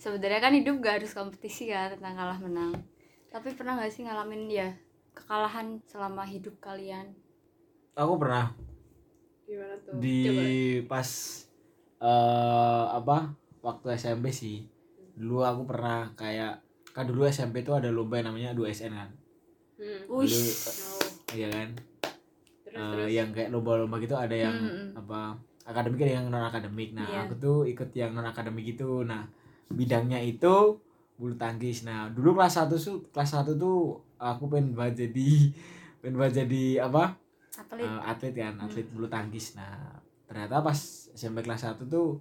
sebenarnya kan hidup gak harus kompetisi ya tentang kalah menang. Tapi pernah gak sih ngalamin ya kekalahan selama hidup kalian? Aku pernah. Gimana tuh? Di Coba. pas eh apa waktu SMP sih. Dulu aku pernah kayak kan dulu SMP tuh ada lomba yang namanya 2SN kan? Hmm. Wih, Oh, iya kan? Terus Eh, terus. yang kayak lomba-lomba gitu ada yang Hmm, hmm. apa akademik ada yang non akademik nah Iya. aku tuh ikut yang non akademik itu nah bidangnya itu bulu tangkis. Nah dulu kelas 1 tuh kelas 1 tuh aku pengen banget jadi pengen banget jadi apa? Atlet. Eh, atlet kan atlet bulu tangkis. Nah ternyata pas SMP kelas 1 tuh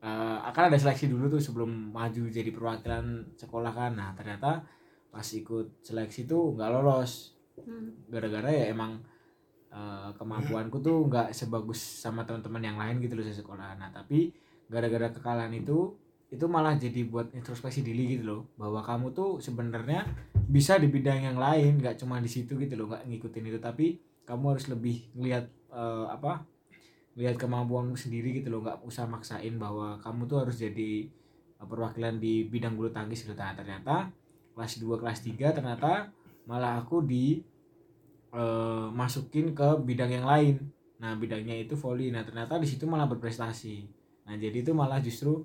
eh, akan ada seleksi dulu tuh sebelum maju jadi perwakilan sekolah kan. Nah ternyata pas ikut seleksi tuh nggak lolos. Hmm. gara-gara ya emang eh, kemampuanku tuh nggak sebagus sama teman-teman yang lain gitu loh di sekolah. Nah tapi gara-gara kekalahan itu itu malah jadi buat introspeksi diri gitu loh bahwa kamu tuh sebenarnya bisa di bidang yang lain nggak cuma di situ gitu loh nggak ngikutin itu. Tapi kamu harus lebih ngelihat eh, apa lihat kemampuanmu sendiri gitu loh nggak usah maksain bahwa kamu tuh harus jadi eh, perwakilan di bidang bulu tangkis gitu. Nah, ternyata kelas 2 kelas 3 ternyata malah aku di eh, masukin ke bidang yang lain. Nah bidangnya itu volley nah ternyata di situ malah berprestasi. Nah jadi itu malah justru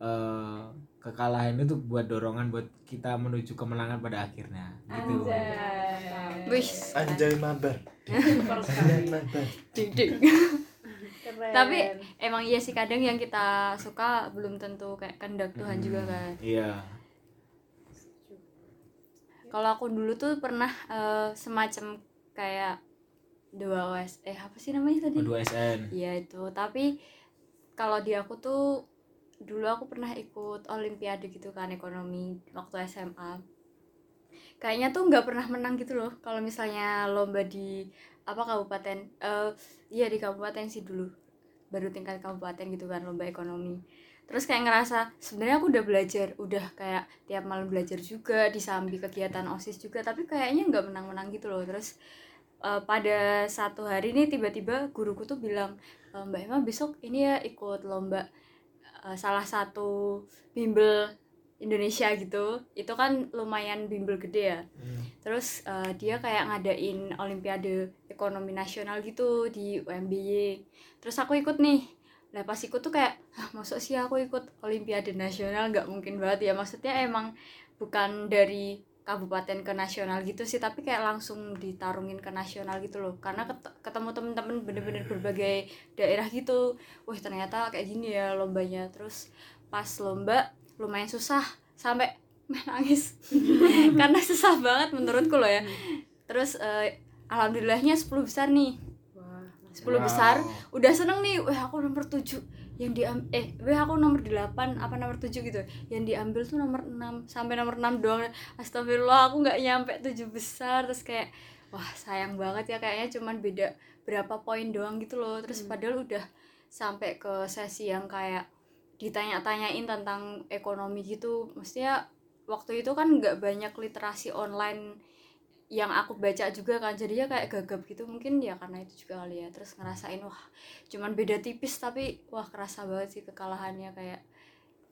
eh, kekalahan itu buat dorongan buat kita menuju kemenangan pada akhirnya gitu. Anjay. Mabar. Anjay mabar. Tapi emang iya sih kadang yang kita suka belum tentu kayak kehendak Tuhan juga kan? Iya. Kalau aku dulu tuh pernah eh, semacam kayak dua OS eh apa sih namanya tadi? Kedua SN Iya itu. Tapi kalau di aku tuh dulu aku pernah ikut olimpiade gitu kan ekonomi waktu SMA kayaknya tuh nggak pernah menang gitu loh kalau misalnya lomba di apa kabupaten eh iya di kabupaten sih dulu. Baru tingkat kabupaten gitu kan lomba ekonomi. Terus kayak ngerasa sebenarnya aku udah belajar udah kayak tiap malam belajar juga disambi kegiatan osis juga tapi kayaknya nggak menang-menang gitu loh. Terus eh, pada satu hari ini tiba-tiba guruku tuh bilang "E, Mbak Emma besok ini ya ikut lomba eh, salah satu bimbel Indonesia gitu itu kan lumayan bimbel gede ya. Terus eh, dia kayak ngadain olimpiade ekonomi nasional gitu di UMBY terus aku ikut nih. Lah pas ikut tuh kayak ah masuk sih aku ikut olimpiade nasional? Nggak mungkin banget ya. Maksudnya emang bukan dari kabupaten ke nasional gitu sih tapi kayak langsung ditarungin ke nasional gitu loh. Karena ket- ketemu temen-temen bener-bener berbagai daerah gitu. Wah ternyata kayak gini ya lombanya. Terus pas lomba lumayan susah sampai nangis. Karena susah banget menurutku loh ya. Terus eh, alhamdulillahnya 10 besar nih. Wah, 10 besar. Udah seneng nih. Wah aku nomor 7 yang diam eh wah aku nomor 8 apa nomor 7 gitu? Yang diambil tuh nomor 6 sampai nomor 6 doang. Astagfirullah aku nggak nyampe 7 besar. Terus kayak wah sayang banget ya kayaknya cuman beda berapa poin doang gitu loh. Terus padahal udah sampai ke sesi yang kayak ditanya-tanyain tentang ekonomi gitu. Mestinya waktu itu kan nggak banyak literasi online yang aku baca juga kan jadinya kayak gagap gitu. Mungkin ya karena itu juga kali ya terus ngerasain wah cuman beda tipis tapi wah kerasa banget sih kekalahannya kayak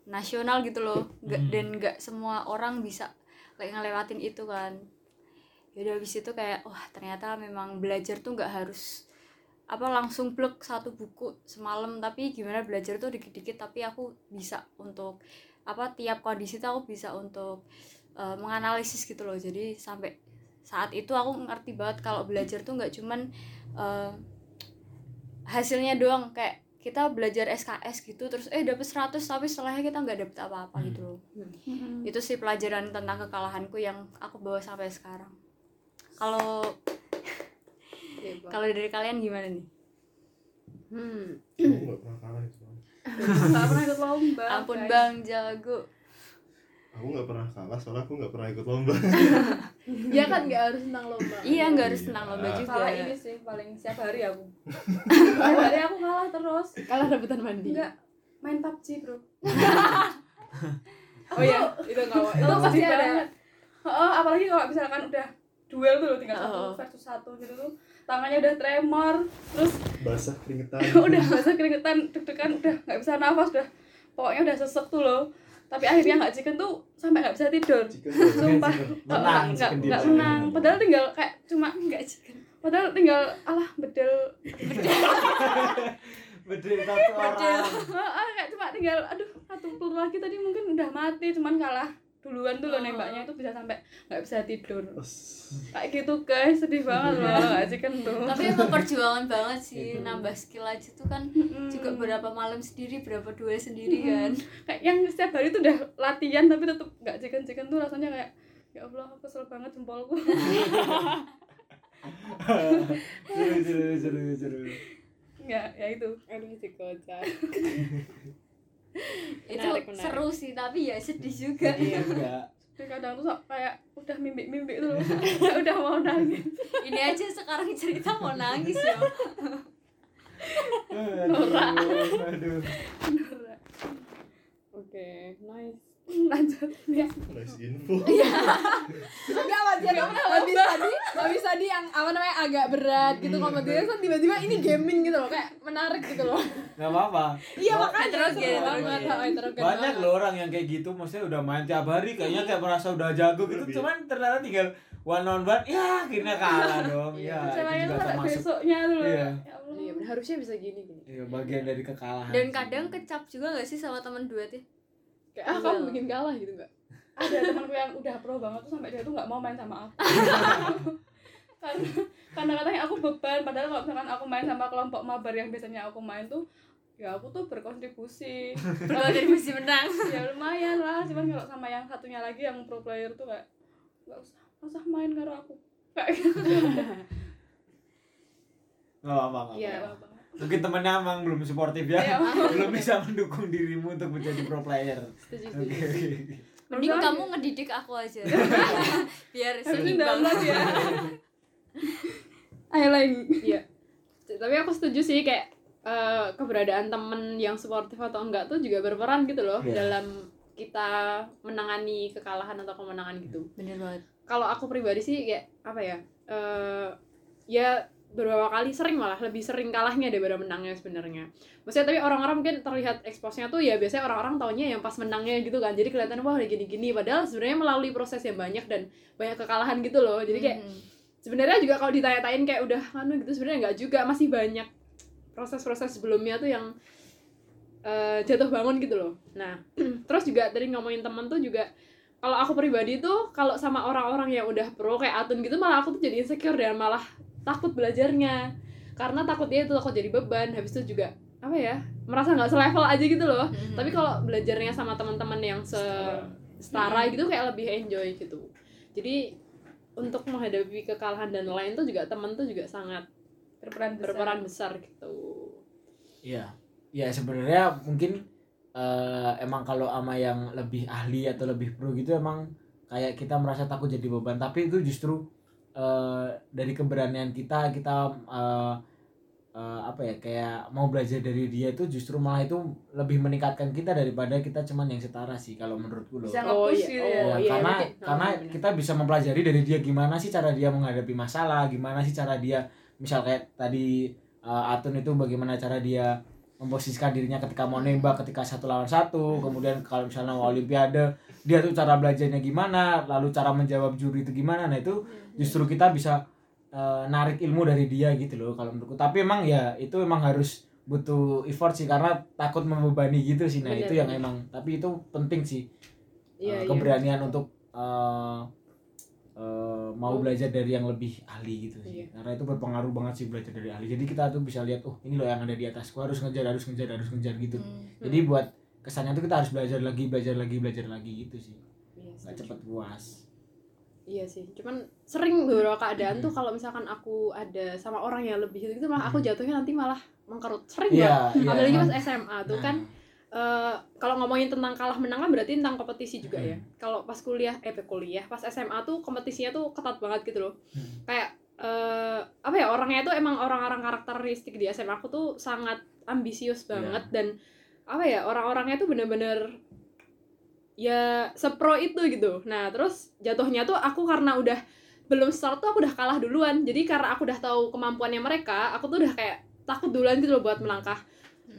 nasional gitu loh. Nggak Hmm. dan nggak semua orang bisa kayak ngelewatin itu kan. Yaudah habis itu kayak wah ternyata memang belajar tuh nggak harus apa langsung plek satu buku semalam tapi gimana belajar tuh dikit-dikit tapi aku bisa untuk apa tiap kondisi tuh aku bisa untuk eh, menganalisis gitu loh. Jadi sampai saat itu aku ngerti banget kalau belajar tuh nggak cuman eh, hasilnya doang kayak kita belajar SKS gitu terus eh dapet 100 tapi setelahnya kita nggak dapet apa-apa Hmm. gitu loh itu sih pelajaran tentang kekalahanku yang aku bawa sampai sekarang kalau kalau dari kalian gimana nih hmm. Nggak pernah kalah itu. nggak pernah ikut lomba ampun guys. bang jago Aku nggak pernah kalah soalnya aku nggak pernah ikut lomba. ya kan nggak harus tentang lomba. Iya nggak harus Iya. tentang lomba juga. Kalah ini sih paling setiap hari aku. Setiap hari aku kalah terus. Kalah rebutan mandi. Enggak main PUBG bro. Oh iya itu nggak itu pasti ada. oh, apalagi kalau misalkan udah duel tuh loh, tinggal satu versus satu gitu tuh. Tangannya udah tremor terus Basah keringetan. udah basah keringetan deg-degan udah nggak bisa nafas udah pokoknya udah sesek tuh loh tapi akhirnya nggak chicken tuh sampai nggak bisa tidur. Jika sumpah. Menang nggak chicken nggak menang. Padahal tinggal kayak cuma enggak chicken. Padahal tinggal alah bedel. Bedil satu orang. ah, kayak cuma tinggal aduh satu peluru lagi tadi mungkin udah mati cuman kalah duluan tuh loh Oh. nembaknya itu bisa sampai nggak bisa tidur. Kayak gitu guys. Sedih banget loh nggak chicken tuh? Tapi emang perjuangan banget sih nambah skill aja tuh kan Mm-mm. juga berapa malam sendiri berapa duel sendiri kan. Kayak yang setiap hari tuh udah latihan tapi tetap nggak chicken chicken tuh rasanya kayak ya Allah aku kesel banget jempolku. Seru seru seru seru. ya ya itu. Aduh si kocak itu Menarik, menarik. seru sih tapi ya sedih juga Iya enggak. Tapi kadang tuh kayak udah mimpi-mimpi tuh loh udah mau nangis ini aja sekarang cerita mau nangis ya. Aduh, aduh. oke nice lanjut ya nice info. Enggak wajar habis tadi habis tadi yang apa namanya agak berat gitu kompetisi kan tiba-tiba ini gaming gitu loh kayak menarik gitu loh Nggak apa-apa. iya makanya banget oh, heterogen Banyak loh orang yang kayak gitu, maksudnya udah main tiap hari kayaknya kayak merasa udah jago gitu, Lebih. cuman ternyata tinggal one on one, ya akhirnya kalah dong. Iya. Ya, Caranya itu tuh termasuk besoknya tuh loh Iya. ya Allah iya harusnya bisa gini gini ya, bagian dari kekalahan. dan sih. kadang kecap juga gak sih sama teman duetnya kayak ah kamu bikin kalah gitu enggak ada temanku yang udah pro banget tuh sampai dia tuh nggak mau main sama aku karena karena katanya aku beban padahal kalau misalkan aku main sama kelompok mabar yang biasanya aku main tuh ya aku tuh berkontribusi mesti menang ya lumayan lah cuman kalau sama yang satunya lagi yang pro player tuh kayak nggak usah nggak usah main karo aku kayak gitu Nggak apa-apa. nggak Iya. apa-apa. Mungkin temennya emang belum suportif ya, Iya. belum bisa mendukung dirimu untuk menjadi pro player. setuju Oke setuju oke. Mending kamu ngedidik aku aja biar harusnya seimbang ya ayo lagi Iya. Tapi aku setuju sih kayak eh, keberadaan temen yang suportif atau enggak tuh juga berperan gitu loh Iya. dalam kita menangani kekalahan atau kemenangan gitu. bener banget Kalau aku pribadi sih kayak apa ya? eh ya beberapa kali sering malah lebih sering kalahnya daripada menangnya sebenarnya. Maksudnya tapi orang-orang mungkin terlihat eksposnya tuh ya biasanya orang-orang taunya yang pas menangnya gitu kan. Jadi kelihatan wah udah gini-gini padahal sebenarnya melalui proses yang banyak dan banyak kekalahan gitu loh. Jadi kayak Mhm. sebenarnya juga kalau ditanya-tanyain kayak udah anu gitu sebenarnya nggak juga masih banyak proses-proses sebelumnya tuh yang eh, jatuh bangun gitu loh nah terus juga tadi ngomongin temen tuh juga kalau aku pribadi tuh kalau sama orang-orang yang udah pro kayak Atun gitu malah aku tuh jadi insecure dan malah takut belajarnya. Karena takut dia itu takut jadi beban habis itu juga apa ya merasa nggak selevel aja gitu loh. Mhm. tapi kalau belajarnya sama teman-teman yang se setara. gitu kayak lebih enjoy gitu. Jadi untuk menghadapi kekalahan dan lain tuh juga teman tuh juga sangat berperan besar. berperan besar gitu. Iya, ya sebenarnya mungkin eh, emang kalau sama yang lebih ahli atau lebih pro gitu emang kayak kita merasa takut jadi beban, tapi itu justru eh, dari keberanian kita kita eh, eh, apa ya kayak mau belajar dari dia itu justru malah itu lebih meningkatkan kita daripada kita cuman yang setara sih kalau menurutku loh. Bisa Oh, iya. gitu Oh, ya. Ya, iya, karena berarti- karena oh, benar. kita bisa mempelajari dari dia gimana sih cara dia menghadapi masalah, gimana sih cara dia misal kayak tadi uh, Atun itu bagaimana cara dia memposisikan dirinya ketika mau nembak ketika satu lawan satu, kemudian kalau misalnya mau olimpiade dia tuh cara belajarnya gimana, lalu cara menjawab juri itu gimana. Nah, itu justru kita bisa uh, narik ilmu dari dia gitu loh kalau menurutku. Tapi emang ya itu emang harus butuh effort sih karena takut membebani gitu sih. Nah, Benar, itu yang benar. emang tapi itu penting sih iya uh, iya keberanian untuk uh, uh, mau Mau. belajar dari yang lebih ahli gitu Iya. sih karena itu berpengaruh banget sih belajar dari ahli jadi kita tuh bisa lihat oh ini loh yang ada di atasku harus ngejar harus ngejar harus ngejar gitu Hmm. jadi buat kesannya tuh kita harus belajar lagi belajar lagi belajar lagi gitu sih Iya, nggak setuju. cepet puas Iya sih, cuman sering beberapa keadaan tuh kalau misalkan aku ada sama orang yang lebih gitu malah aku jatuhnya nanti malah mengkerut sering banget. iya iya Apalagi pas SMA tuh Nah, kan eh, kalau ngomongin tentang kalah menang kan berarti tentang kompetisi juga ya. Kalau pas kuliah, eh pas kuliah, pas SMA tuh kompetisinya tuh ketat banget gitu loh. Hmm. Kayak eh, apa ya orangnya tuh emang orang-orang karakteristik di SMA aku tuh sangat ambisius banget dan apa ya orang-orangnya tuh bener-bener ya sepro itu gitu. Nah terus jatuhnya tuh aku karena udah belum start tuh aku udah kalah duluan. Jadi karena aku udah tahu kemampuannya mereka, aku tuh udah kayak takut duluan gitu loh buat melangkah.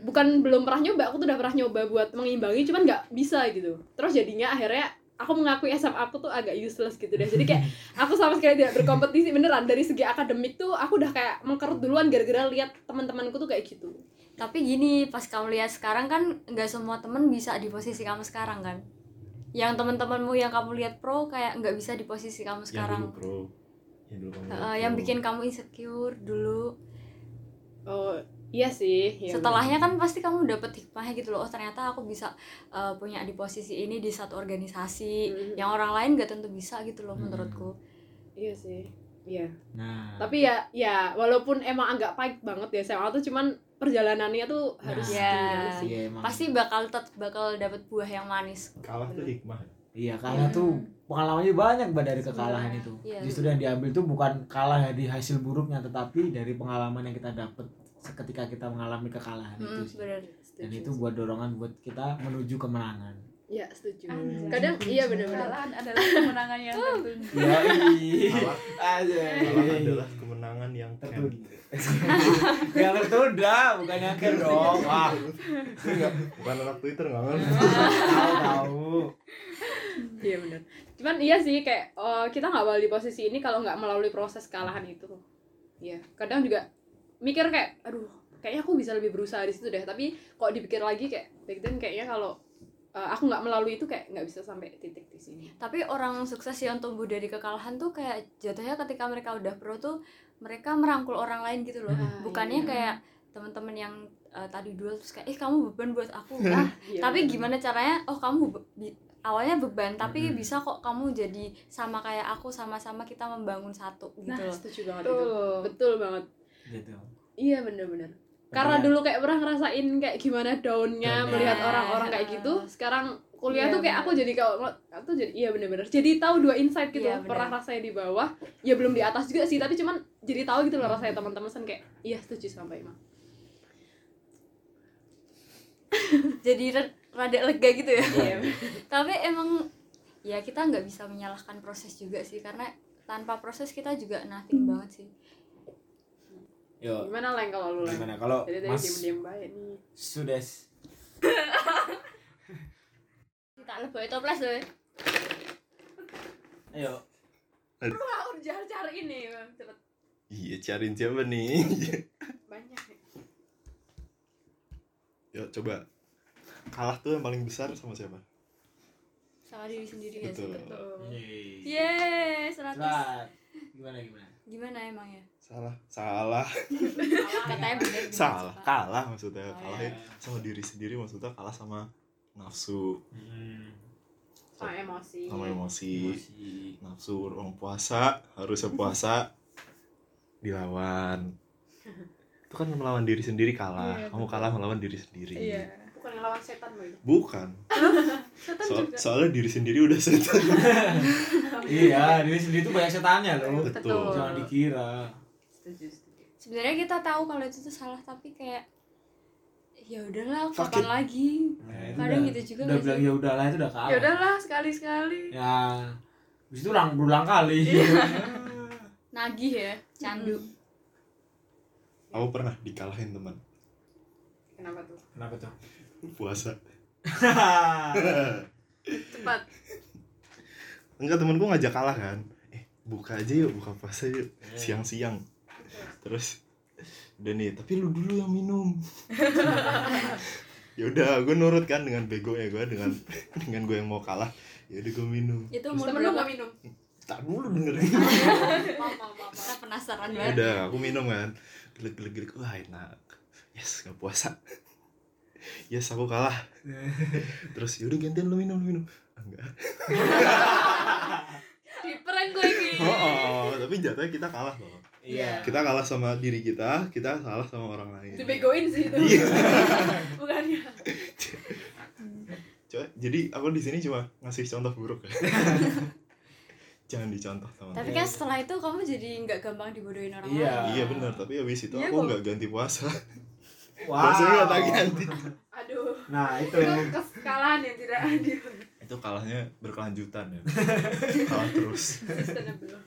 Bukan belum pernah nyoba aku tuh udah pernah nyoba buat mengimbangi cuman nggak bisa gitu. Terus jadinya akhirnya aku mengakui SMA aku tuh agak useless gitu deh. Jadi kayak aku sama sekali tidak berkompetisi beneran. Dari segi akademik tuh aku udah kayak mengkerut duluan gara-gara lihat teman-temanku tuh kayak gitu tapi gini pas kamu lihat sekarang kan nggak semua temen bisa di posisi kamu sekarang kan yang teman-temanmu yang kamu lihat pro kayak nggak bisa di posisi kamu yang sekarang dulu pro yang dulu kamu pro. yang bikin kamu insecure dulu oh iya sih iya setelahnya kan pasti kamu dapet hikmahnya gitu loh oh ternyata aku bisa eh, punya di posisi ini di satu organisasi Mhm. yang orang lain gak tentu bisa gitu loh Mhm. menurutku bener. iya sih iya nah tapi ya ya walaupun emang agak pahit banget ya SMA tuh cuman perjalanannya tuh harus Nah. Ya. sih. Iya emang. Pasti bakal tet bakal dapet buah yang manis. Kalah tuh hikmah. Iya karena tuh pengalamannya banyak mbak dari kekalahan itu. Iya. justru yang diambil tuh bukan kalah dari hasil buruknya tetapi dari pengalaman yang kita dapat seketika kita mengalami kekalahan itu Hmm, sih. bener dan itu buat dorongan buat kita menuju kemenangan. Ya setuju. Anjay. kadang iya bener-bener Kekalahan adalah kemenangan yang tertunda. Ya kalah. Aja kalah adalah kemenangan yang tertunda yang tertunda bukan yang akhir dong wah Enggak, bukan anak Twitter nggak ngerti tahu tahu Iya benar. Cuman iya sih kayak eh, kita nggak bakal di posisi ini kalau nggak melalui proses kekalahan itu. Iya. Kadang juga mikir kayak, aduh, kayaknya aku bisa lebih berusaha di situ deh. Tapi kok dipikir lagi kayak back then kayaknya kalau eh, aku nggak melalui itu kayak nggak bisa sampai titik di sini. tapi orang sukses yang tumbuh dari kekalahan tuh kayak jatuhnya ketika mereka udah pro tuh mereka merangkul orang lain gitu loh Ah, bukannya iya. kayak teman-teman yang eh, tadi dulu terus kayak eh kamu beban buat aku ah Iya, tapi gimana caranya oh kamu be- awalnya beban tapi Mhm. bisa kok kamu jadi sama kayak aku sama-sama kita membangun satu gitu Nah, loh setuju banget itu. Betul. Betul banget. gitu Iya bener-bener. Karena Makanya- dulu kayak pernah ngerasain kayak gimana daunnya Downnya. melihat orang-orang kayak gitu. Sekarang kuliah Iya, tuh kayak bener. aku jadi kalau aku jadi iya bener-bener. Jadi tahu dua insight gitu. Iya, bener. pernah rasanya di bawah, ya belum di atas juga sih, tapi cuman jadi tahu gitu loh rasanya teman-teman kan kayak iya setuju sama Ima. jadi rada lega gitu ya Iya. tapi emang ya kita nggak bisa menyalahkan proses juga sih karena tanpa proses kita juga nothing banget sih Yo, Gimana Leng kalau lu gimana? Kalau Mas diem-diem baik nih. sudah kita lebih toples deh ayo. Wah, udah cari ini, cepet. Iya cariin siapa nih? Banyak. ya. ya coba. Kalah tuh yang paling besar sama siapa? Sama diri sendiri ya sih Betul. Yeay, 100 Cepat. gimana gimana Gimana emang ya? salah salah Katanya bener salah Pak? kalah maksudnya Oh, kalah iya. sama diri sendiri maksudnya kalah sama nafsu Hmm, Sama emosi. sama emosi emosi. nafsu orang puasa harusnya puasa dilawan itu kan melawan diri sendiri kalah Iya, kamu kalah melawan diri sendiri Iya. Bukan ngelawan setan boy. bukan. Setan So- juga. soalnya diri sendiri udah setan. Iya diri sendiri tuh banyak setannya loh. Betul. Jangan dikira. Sebenarnya kita tahu kalau itu tuh salah tapi kayak ya udahlah kapan lagi? Nah, Kadang udah- gitu juga udah bilang ya udahlah itu udah kalah. Ya udahlah sekali-sekali. ya habis itu ulang berulang kali. Nagih ya candu. Aku pernah dikalahin teman. Kenapa tuh? kenapa tuh puasa. Cepat. enggak temenku ngajak kalah kan. Eh buka aja yuk buka puasa yuk. Siang-siang. Terus udah nih tapi lu dulu yang minum. Ya udah gue nurut kan dengan bego ya gue dengan dengan gue yang mau kalah. Ya udah gue minum. Itu umur temen lu berapa gak minum? tak dulu dengerin. Mama, mama. penasaran ya banget. udah aku minum kan. Gelik gelik gelik wah enak. Yes gak puasa yes aku kalah. Terus yaudah gantian lu minum lu minum. Ah, enggak. Di prank gue ini. Oh, oh, tapi jatuhnya kita kalah loh. Iya. Kita kalah sama diri kita kita kalah sama orang lain. Dibegoin sih itu. iya. Bukannya. Coba, jadi aku di sini cuma ngasih contoh buruk ya. Jangan dicontoh teman tapi kan setelah itu kamu jadi nggak gampang dibodohin orang Iya. lain. Iya benar tapi habis itu Iya aku nggak ganti puasa wow ganti Aduh. nah itu Itu kesalahan yang tidak adil. itu kalahnya berkelanjutan ya kalah terus Sustainable.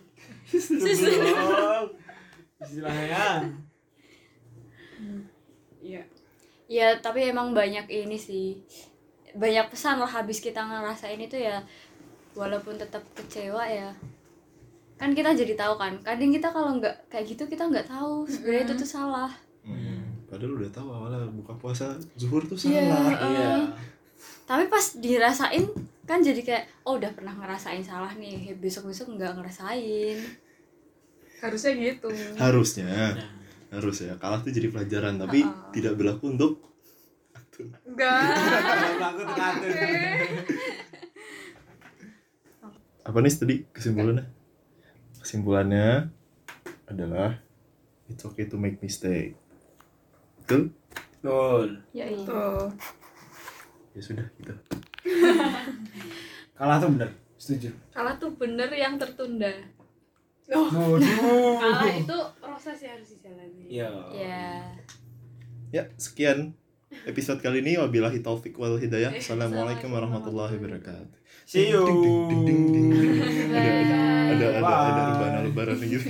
Belum. istilahnya Iya. ya tapi emang banyak ini sih banyak pesan lah habis kita ngerasain itu ya walaupun tetap kecewa ya kan kita jadi tahu kan kadang kita kalau nggak kayak gitu kita nggak tahu sebenarnya itu tuh salah Hmm. Padahal udah tahu awalnya buka puasa zuhur tuh Iya. salah. iya tapi pas dirasain kan jadi kayak oh udah pernah ngerasain salah nih besok besok nggak ngerasain harusnya gitu Harusnya, Nah, harus ya. Kalah tuh jadi pelajaran, tapi Uh-uh. tidak berlaku untuk enggak apa nih tadi kesimpulannya? Kesimpulannya adalah it's okay to make mistake. Betul? Betul. ya iya tuh Ya sudah gitu. Kalah tuh bener. Setuju. kalah tuh bener yang tertunda Waduh. Kalah itu proses yang harus dijalani. Iya. ya Ya, sekian episode kali ini wabillahi taufik wal hidayah. Assalamualaikum warahmatullahi wabarakatuh. See you. Ding, ding, ding, ding, ding. Ada ada ada ada Bye. rebana lebaran gitu.